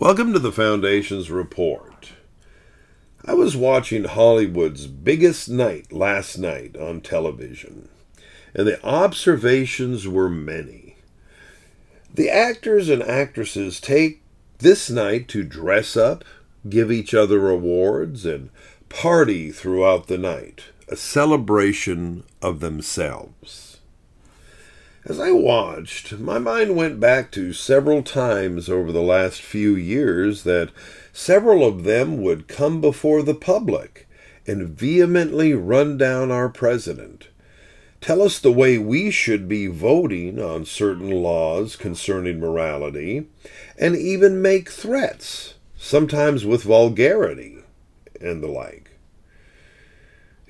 Welcome to the Foundation's report. I was watching Hollywood's biggest night last night on television, and the observations were many. The actors and actresses take this night to dress up, give each other awards, and party throughout the night, a celebration of themselves. As I watched, my mind went back to several times over the last few years that several of them would come before the public and vehemently run down our president, tell us the way we should be voting on certain laws concerning morality, and even make threats, sometimes with vulgarity and the like.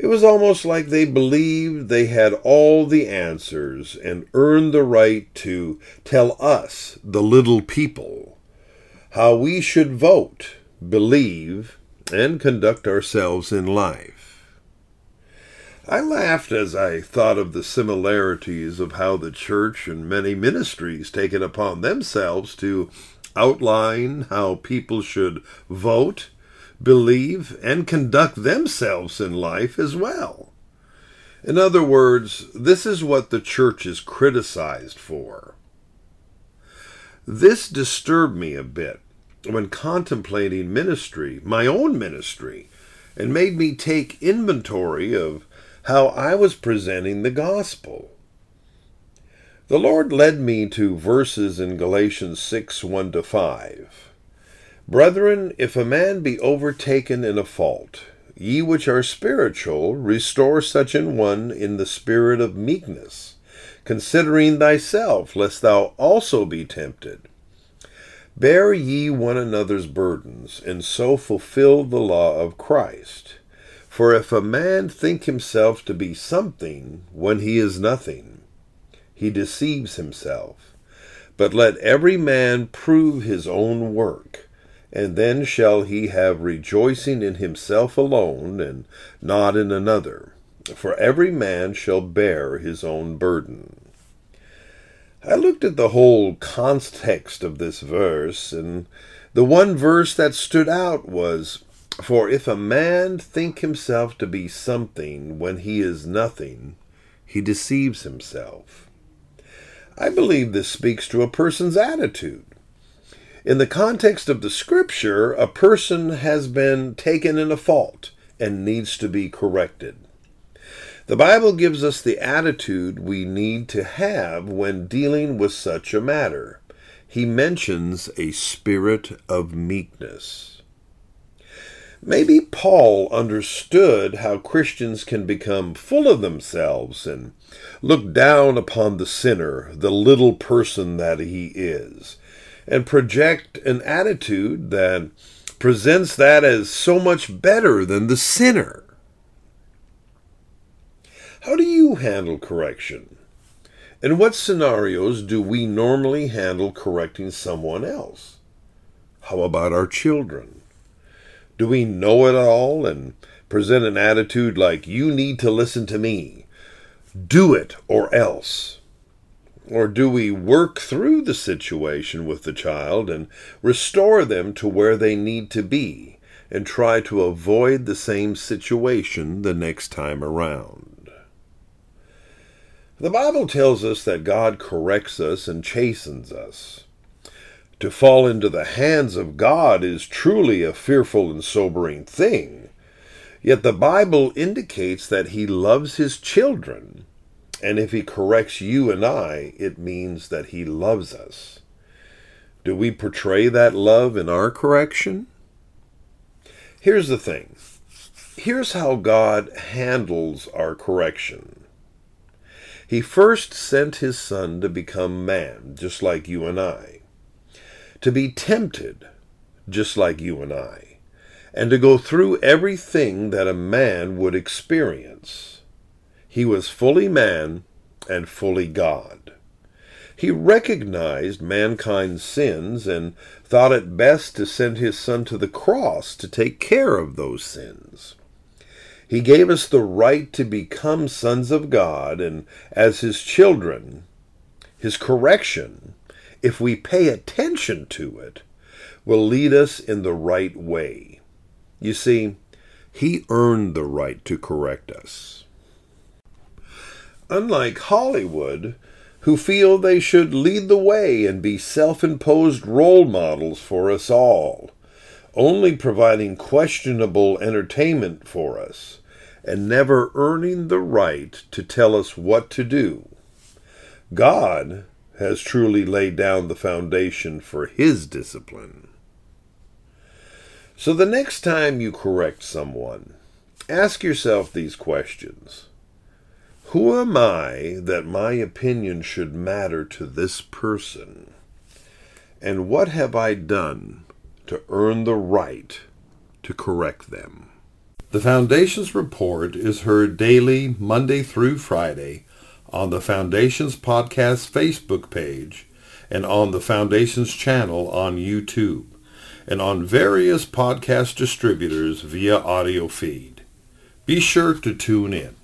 It was almost like they believed they had all the answers and earned the right to tell us, the little people, how we should vote, believe, and conduct ourselves in life. I laughed as I thought of the similarities of how the church and many ministries take it upon themselves to outline how people should vote believe, and conduct themselves in life as well. In other words, this is what the church is criticized for. This disturbed me a bit when contemplating ministry, my own ministry, and made me take inventory of how I was presenting the gospel. The Lord led me to verses in Galatians 6 1 to 5. Brethren, if a man be overtaken in a fault, ye which are spiritual, restore such an one in the spirit of meekness, considering thyself, lest thou also be tempted. Bear ye one another's burdens, and so fulfill the law of Christ. For if a man think himself to be something when he is nothing, he deceives himself. But let every man prove his own work and then shall he have rejoicing in himself alone, and not in another. For every man shall bear his own burden. I looked at the whole context of this verse, and the one verse that stood out was, For if a man think himself to be something when he is nothing, he deceives himself. I believe this speaks to a person's attitude. In the context of the scripture, a person has been taken in a fault and needs to be corrected. The Bible gives us the attitude we need to have when dealing with such a matter. He mentions a spirit of meekness. Maybe Paul understood how Christians can become full of themselves and look down upon the sinner, the little person that he is, and project an attitude that presents that as so much better than the sinner. How do you handle correction? In what scenarios do we normally handle correcting someone else? How about our children? Do we know it all and present an attitude like, you need to listen to me? Do it or else. Or do we work through the situation with the child and restore them to where they need to be and try to avoid the same situation the next time around? The Bible tells us that God corrects us and chastens us. To fall into the hands of God is truly a fearful and sobering thing. Yet the Bible indicates that He loves His children and if he corrects you and I, it means that he loves us. Do we portray that love in our correction? Here's the thing. Here's how God handles our correction. He first sent his son to become man, just like you and I, to be tempted, just like you and I, and to go through everything that a man would experience. He was fully man and fully God. He recognized mankind's sins and thought it best to send his Son to the cross to take care of those sins. He gave us the right to become sons of God, and as his children, his correction, if we pay attention to it, will lead us in the right way. You see, he earned the right to correct us. Unlike Hollywood, who feel they should lead the way and be self imposed role models for us all, only providing questionable entertainment for us and never earning the right to tell us what to do. God has truly laid down the foundation for his discipline. So the next time you correct someone, ask yourself these questions. Who am I that my opinion should matter to this person? And what have I done to earn the right to correct them? The Foundation's report is heard daily, Monday through Friday, on the Foundation's podcast Facebook page and on the Foundation's channel on YouTube and on various podcast distributors via audio feed. Be sure to tune in.